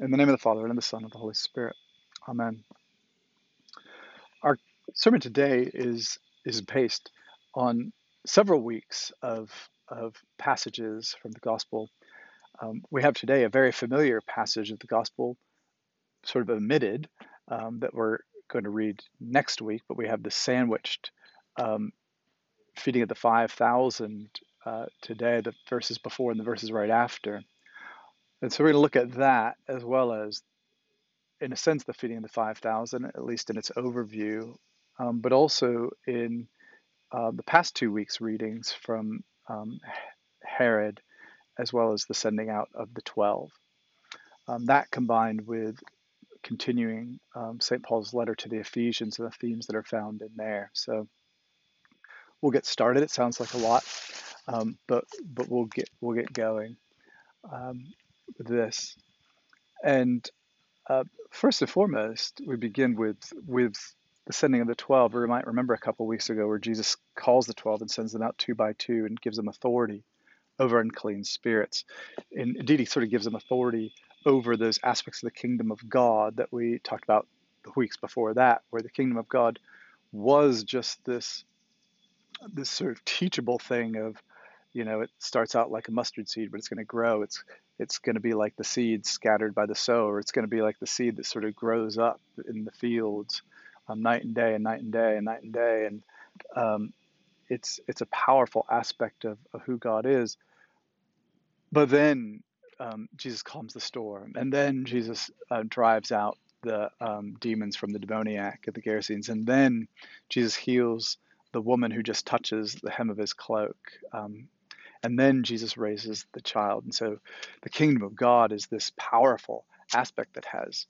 In the name of the Father, and of the Son, and of the Holy Spirit. Amen. Our sermon today is is based on several weeks of of passages from the Gospel. Um, we have today a very familiar passage of the Gospel, sort of omitted, um, that we're going to read next week, but we have the sandwiched um, feeding of the 5,000 uh, today, the verses before and the verses right after. And so we're going to look at that as well as, in a sense, the feeding of the 5,000, at least in its overview, um, but also in uh, the past two weeks' readings from um, Herod, as well as the sending out of the 12. Um, that combined with continuing um, St. Paul's letter to the Ephesians and the themes that are found in there. So we'll get started. It sounds like a lot, um, but but we'll get we'll get going. Um, this. And uh, first and foremost, we begin with with the sending of the twelve. We might remember a couple weeks ago where Jesus calls the twelve and sends them out two by two and gives them authority over unclean spirits. And indeed, he sort of gives them authority over those aspects of the kingdom of God that we talked about the weeks before that, where the kingdom of God was just this this sort of teachable thing of you know it starts out like a mustard seed but it's going to grow it's it's going to be like the seed scattered by the sower. It's going to be like the seed that sort of grows up in the fields um, night and day and night and day and night and day. And um, it's it's a powerful aspect of, of who god is. But then um, jesus calms the storm. And then jesus uh, drives out the um, demons from the demoniac at the Gerasenes, and then Jesus heals the woman who just touches the hem of his cloak. Um, and then Jesus raises the child. And so the kingdom of God is this powerful aspect that has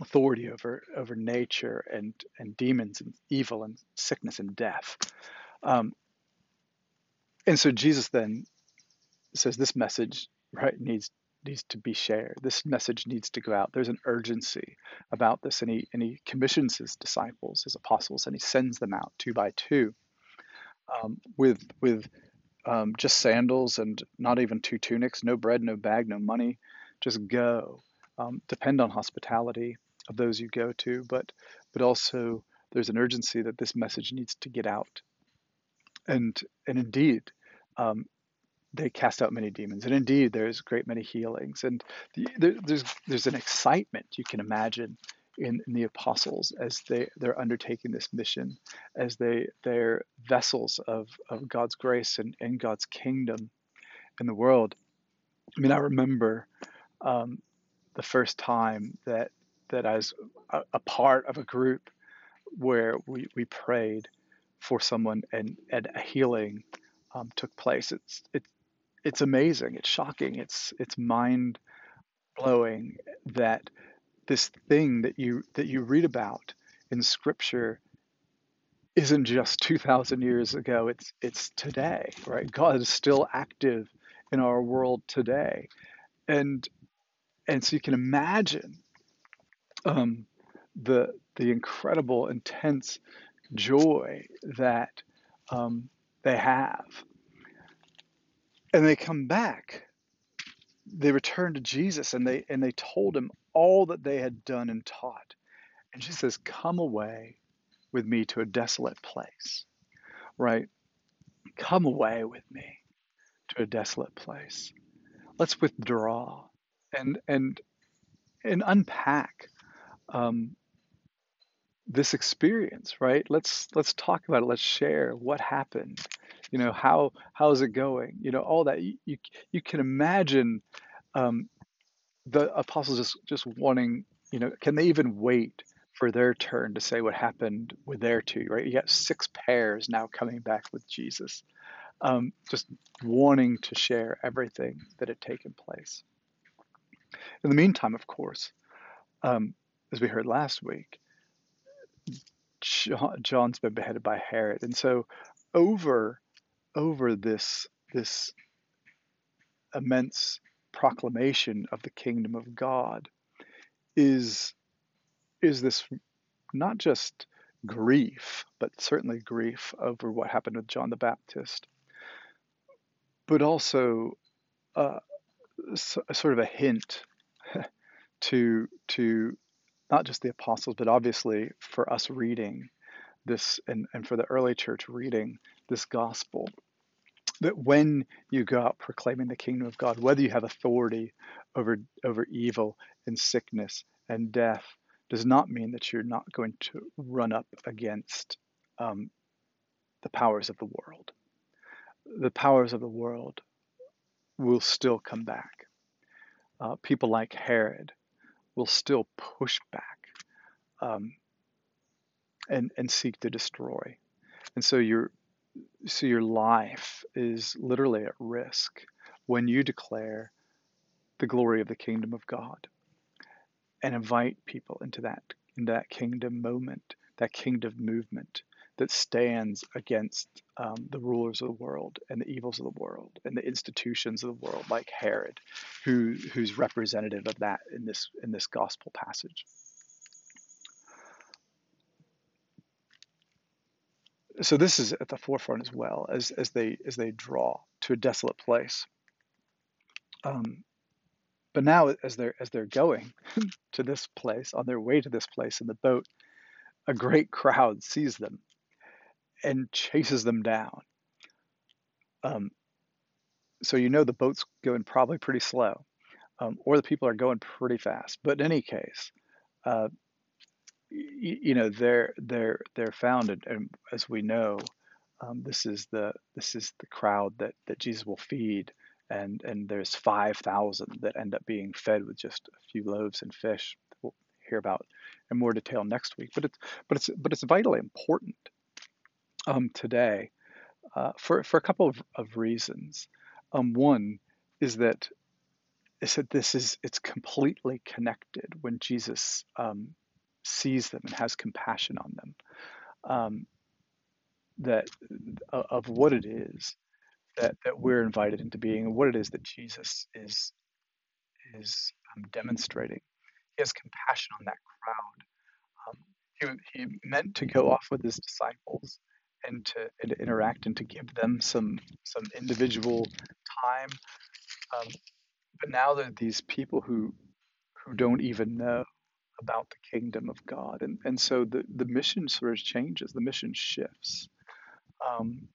authority over over nature and and demons and evil and sickness and death. Um, and so Jesus then says this message right needs needs to be shared. This message needs to go out. There's an urgency about this, and he and he commissions his disciples, his apostles, and he sends them out two by two um, with with um, just sandals and not even two tunics, no bread, no bag, no money. Just go. Um, depend on hospitality of those you go to, but but also there's an urgency that this message needs to get out. And and indeed, um, they cast out many demons, and indeed there's great many healings, and the, there, there's there's an excitement you can imagine in, in the apostles as they they're undertaking this mission, as they they're vessels of of God's grace and, and God's kingdom in the world. I mean, I remember um, the first time that that I was a, a, part of a group where we, we prayed for someone and, and a healing um, took place. It's it's it's amazing. It's shocking. It's it's mind blowing that this thing that you that you read about in scripture isn't just 2000 years ago it's it's today right? God is still active in our world today. And and so you can imagine um, the the incredible intense joy that um, they have. And they come back. They return to jesus and they and they told him all that they had done and taught. And she says, Come away with me to a desolate place, right? Come away with me to a desolate place. Let's withdraw and and and unpack um, this experience, right? Let's let's talk about it. Let's share what happened. You know how how is it going? You know all that you you, you can imagine um, the apostles just just wanting, you know, can they even wait for their turn to say what happened with their two? Right, you got six pairs now coming back with Jesus, um, just wanting to share everything that had taken place. In the meantime, of course, um, as we heard last week, John's been beheaded by Herod, and so over over this this immense proclamation of the kingdom of God is is this not just grief, but certainly grief over what happened with John the Baptist, but also uh, sort of a hint to to not just the apostles, but obviously for us reading this and, and for the early church reading this gospel that when you go out proclaiming the kingdom of God, whether you have authority over over evil and sickness and death, does not mean that you're not going to run up against um, the powers of the world. The powers of the world will still come back. Uh, people like Herod will still push back um, and and seek to destroy. And so your so your life is literally at risk when you declare the glory of the kingdom of God and invite people into that into that kingdom moment, that kingdom movement that stands against um, the rulers of the world and the evils of the world and the institutions of the world, like Herod, who who's representative of that in this in this gospel passage. So this is at the forefront as well as as they as they draw to a desolate place. Um, but now, as they're as they're going to this place on their way to this place in the boat, a great crowd sees them and chases them down. Um, so you know the boat's going probably pretty slow, um, or the people are going pretty fast. But in any case, uh, you know they're they're they're found, and, and as we know, um, this is the this is the crowd that that Jesus will feed, and and there's five thousand that end up being fed with just a few loaves and fish. We'll hear about in more detail next week. But it's but it's but it's vitally important um, today uh, for for a couple of, of reasons. Um, one is that is that this is it's completely connected when Jesus um, sees them and has compassion on them. Um, that uh, of what it is that that we're invited into being and what it is that Jesus is is um, demonstrating. He has compassion on that crowd. Um, he, he meant to go off with his disciples and to, and to interact and to give them some some individual time. Um, but now are these people who who don't even know about the kingdom of God, and and so the the mission sort of changes. The mission shifts, um,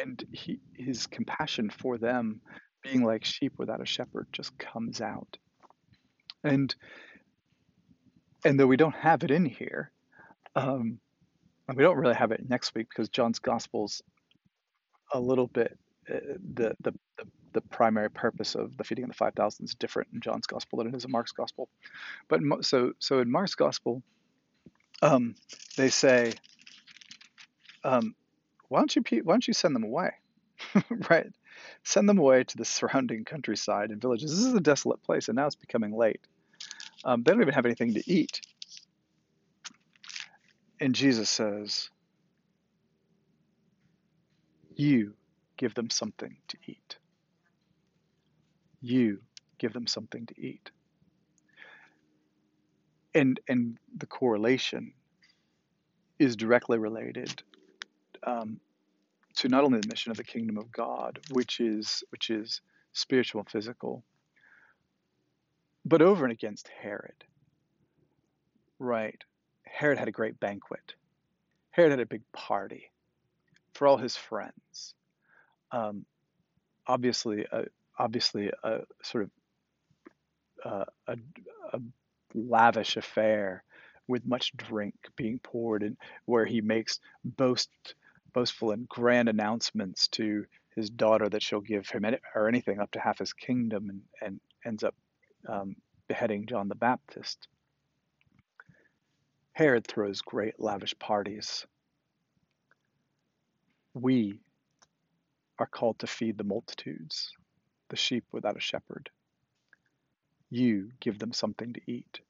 and he his compassion for them, being like sheep without a shepherd, just comes out. And and though we don't have it in here, um, and we don't really have it next week because John's gospel's a little bit uh, the, the the the primary purpose of the feeding of the five thousand is different in John's gospel than it is in Mark's gospel. But so so in Mark's gospel, um, they say, um, why don't you why don't you send them away, right? Send them away to the surrounding countryside and villages. This is a desolate place, and now it's becoming late. Um, they don't even have anything to eat. And Jesus says, You give them something to eat. You give them something to eat. And, and the correlation is directly related um, to not only the mission of the kingdom of God, which is which is spiritual and physical, but over and against Herod. Right. Herod had a great banquet. Herod had a big party for all his friends. Um, obviously, uh, obviously, a sort of uh, a, a lavish affair with much drink being poured, and where he makes boast, boastful and grand announcements to his daughter that she'll give him any, or anything up to half his kingdom, and, and ends up um, beheading John the Baptist. Herod throws great lavish parties. We are called to feed the multitudes, the sheep without a shepherd. You give them something to eat.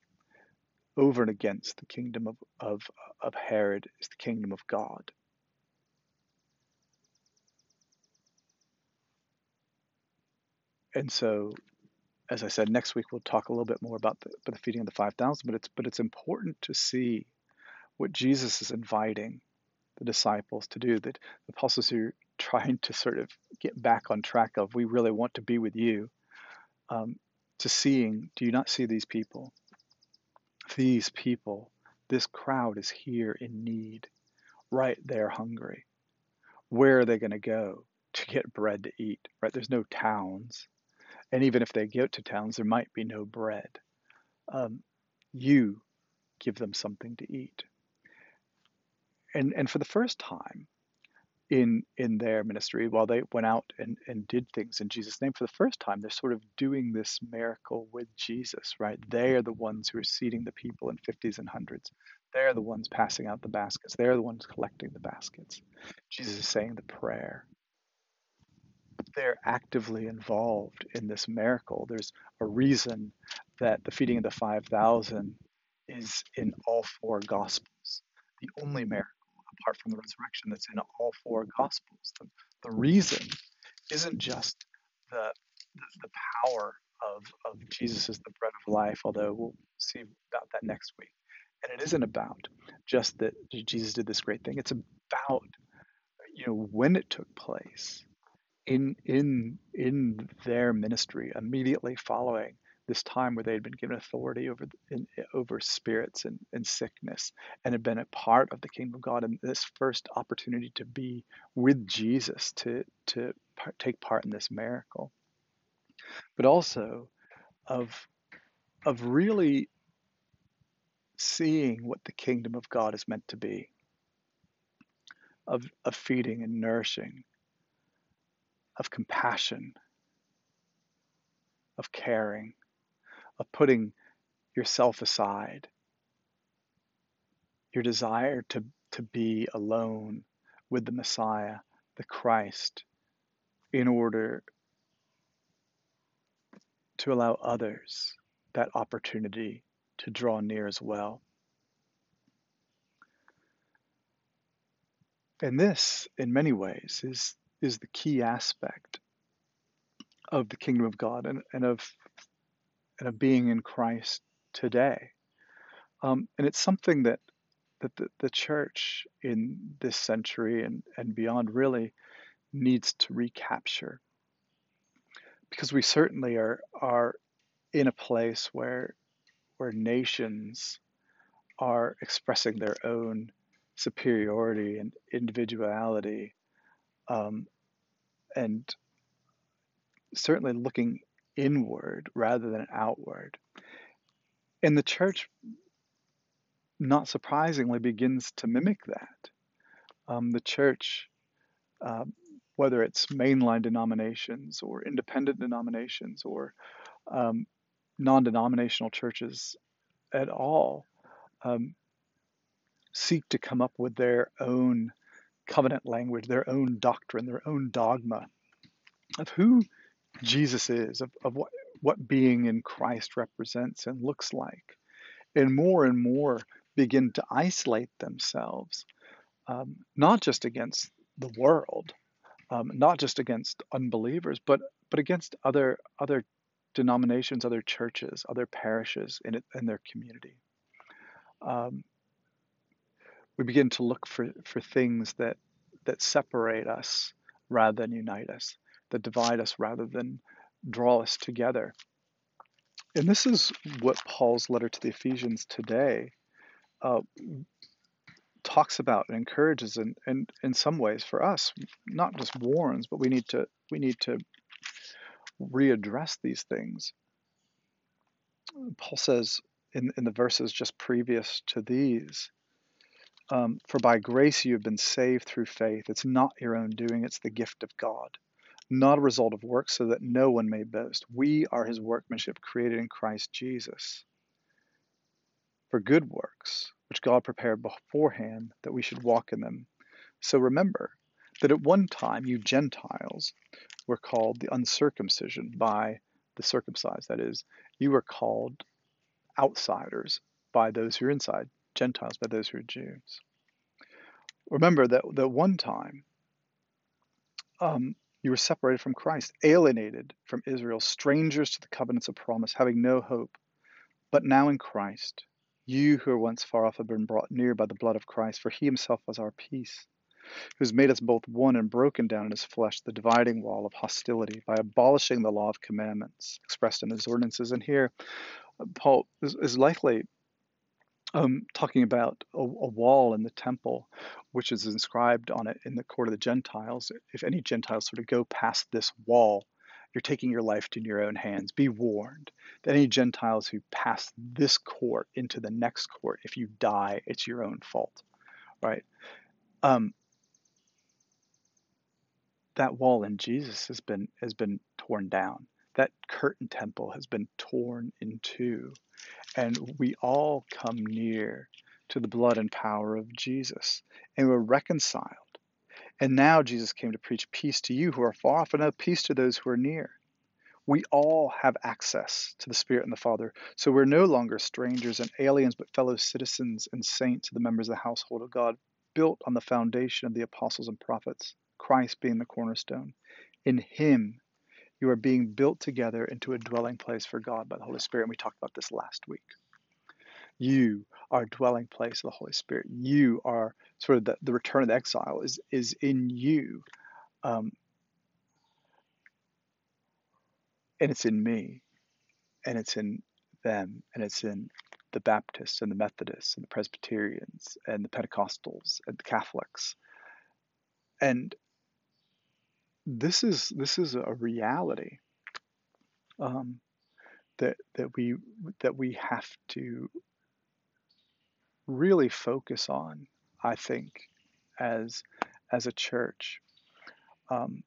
Over and against the kingdom of, of, of Herod is the kingdom of God. And so as I said, next week we'll talk a little bit more about the, about the feeding of the 5,000, but it's, but it's important to see what Jesus is inviting the disciples to do, that the apostles are trying to sort of get back on track of, we really want to be with you, um, to seeing, do you not see these people? these people, this crowd is here in need, right? They're hungry. Where are they going to go to get bread to eat, right? There's no towns. And even if they get to towns, there might be no bread. Um, you give them something to eat. And, and for the first time, in in their ministry while they went out and, and did things in jesus name for the first time they're sort of doing this miracle with jesus right? They are the ones who are seating the people in 50s and hundreds. They're the ones passing out the baskets. They're the ones collecting the baskets. Jesus is saying the prayer. They're actively involved in this miracle. There's a reason that the feeding of the 5000 is in all four gospels. The only miracle apart from the resurrection that's in all four gospels. The, the reason isn't just the, the, the power of, of Jesus as the bread of life, although we'll see about that next week. And it isn't about just that Jesus did this great thing. It's about you know when it took place in in in their ministry immediately following this time where they had been given authority over in, eh, over spirits and, and sickness and had been a part of the kingdom of God and this first opportunity to be with Jesus to to take part in this miracle. But also of of really seeing what the kingdom of God is meant to be of of feeding and nourishing of compassion of caring of putting yourself aside, your desire to, to be alone with the Messiah, the Christ, in order to allow others that opportunity to draw near as well. And this, in many ways, is, is the key aspect of the kingdom of God and, and of and of being in Christ today. Um, and it's something that that the, the church in this century and, and beyond really needs to recapture. Because we certainly are are in a place where where nations are expressing their own superiority and individuality um, and certainly looking inward rather than outward. And the church, not surprisingly, begins to mimic that. Um, the church, uh, whether it's mainline denominations or independent denominations or um, non denominational churches at all, um, seek to come up with their own covenant language, their own doctrine, their own dogma of who Jesus is, of, of what, what being in Christ represents and looks like. And more and more begin to isolate themselves, um, not just against the world, um, not just against unbelievers, but but against other other denominations, other churches, other parishes in it, in their community. Um, we begin to look for, for things that that separate us rather than unite us that divide us rather than draw us together. And this is what Paul's letter to the Ephesians today uh, talks about and encourages, and, and in some ways for us, not just warns, but we need to we need to readdress these things. Paul says in, in the verses just previous to these, um, for by grace you have been saved through faith. It's not your own doing, it's the gift of God not a result of works, so that no one may boast. We are his workmanship created in Christ Jesus for good works, which God prepared beforehand that we should walk in them. So remember that at one time you Gentiles were called the uncircumcision by the circumcised. That is, you were called outsiders by those who are inside, Gentiles by those who are Jews. Remember that that one time um, you were separated from Christ, alienated from Israel, strangers to the covenants of promise, having no hope. But now in Christ, you who were once far off have been brought near by the blood of Christ, for he himself was our peace, who has made us both one and broken down in his flesh the dividing wall of hostility by abolishing the law of commandments expressed in his ordinances. And here, uh, Paul is, is likely um, talking about a, a wall in the temple, which is inscribed on it in the court of the Gentiles. If any Gentiles sort of go past this wall, you're taking your life in your own hands. Be warned that any Gentiles who pass this court into the next court, if you die, it's your own fault, right? Um, that wall in Jesus has been has been torn down. That curtain temple has been torn in two and we all come near to the blood and power of Jesus, and we're reconciled. And now Jesus came to preach peace to you who are far off, and now peace to those who are near. We all have access to the Spirit and the Father, so we're no longer strangers and aliens, but fellow citizens and saints of the members of the household of God, built on the foundation of the apostles and prophets, Christ being the cornerstone. In Him, you are being built together into a dwelling place for God by the Holy Spirit. And we talked about this last week. You are a dwelling place of the Holy Spirit. You are sort of the, the return of the exile is, is in you. Um, and it's in me. And it's in them. And it's in the Baptists and the Methodists and the Presbyterians and the Pentecostals and the Catholics. And this is this is a reality um, that that we that we have to really focus on. I think as as a church, um,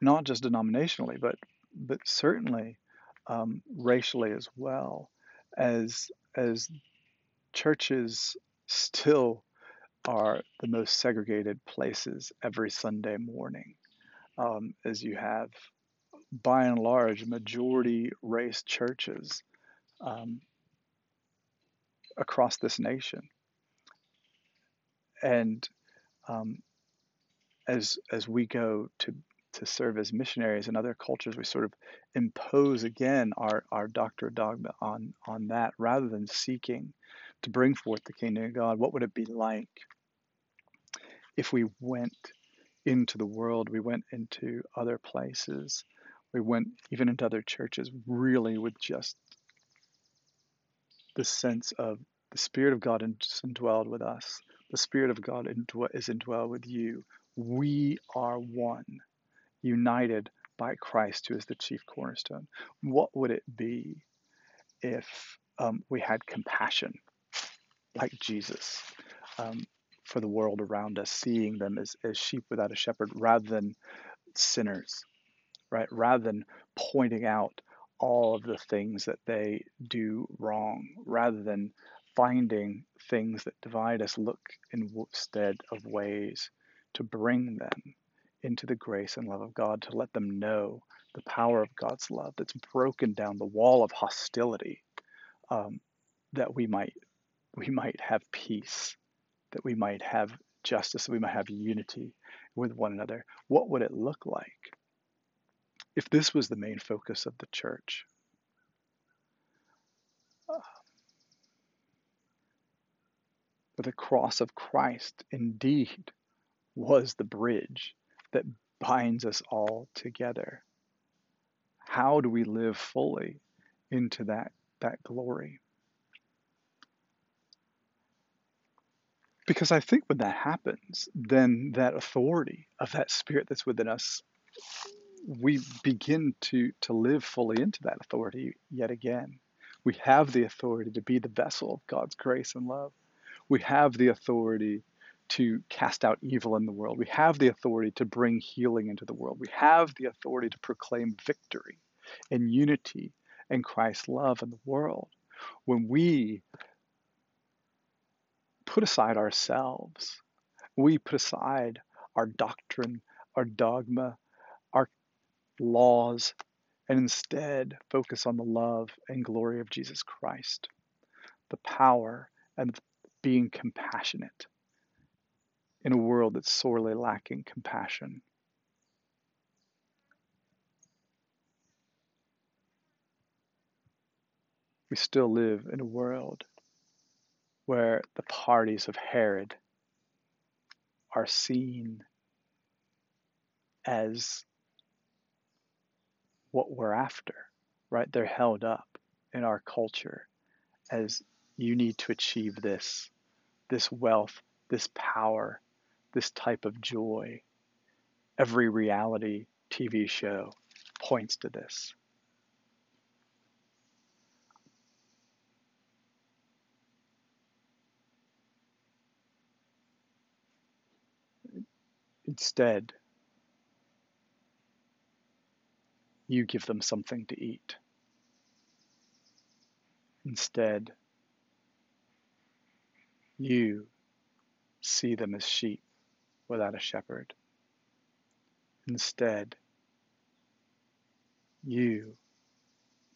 not just denominationally, but but certainly um, racially as well, as as churches still are the most segregated places every Sunday morning um, is you have, by and large, majority race churches um, across this nation. And um, as as we go to to serve as missionaries in other cultures, we sort of impose again our, our doctor of dogma on on that rather than seeking to bring forth the kingdom of God. What would it be like if we went into the world. We went into other places. We went even into other churches, really with just the sense of the Spirit of God is indwelled with us. The Spirit of God is indwelled with you. We are one, united by Christ, who is the chief cornerstone. What would it be if um, we had compassion like Jesus? Um, for the world around us, seeing them as, as sheep without a shepherd rather than sinners, right? Rather than pointing out all of the things that they do wrong, rather than finding things that divide us, look instead of ways to bring them into the grace and love of God, to let them know the power of God's love that's broken down the wall of hostility, um, that we might we might have peace that we might have justice, that we might have unity with one another, what would it look like if this was the main focus of the church? But the cross of Christ indeed was the bridge that binds us all together. How do we live fully into that, that glory? Because I think when that happens, then that authority of that spirit that's within us, we begin to, to live fully into that authority yet again. We have the authority to be the vessel of God's grace and love. We have the authority to cast out evil in the world. We have the authority to bring healing into the world. We have the authority to proclaim victory and unity and Christ's love in the world. When we put aside ourselves. We put aside our doctrine, our dogma, our laws, and instead focus on the love and glory of Jesus Christ, the power and being compassionate in a world that's sorely lacking compassion. We still live in a world where the parties of Herod are seen as what we're after, right? They're held up in our culture as You need to achieve this, this wealth, this power, this type of joy. Every reality TV show points to this. Instead, you give them something to eat. Instead, you see them as sheep without a shepherd. Instead, you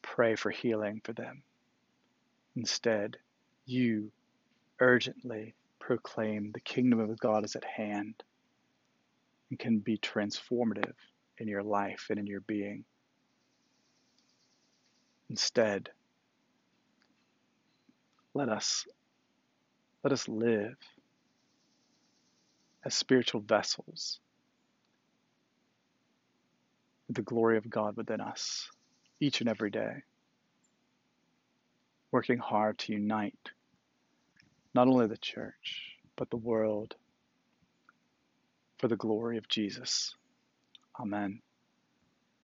pray for healing for them. Instead, you urgently proclaim the kingdom of God is at hand and can be transformative in your life and in your being. Instead, let us let us live as spiritual vessels with the glory of God within us each and every day, working hard to unite not only the church, but the world for the glory of Jesus. Amen.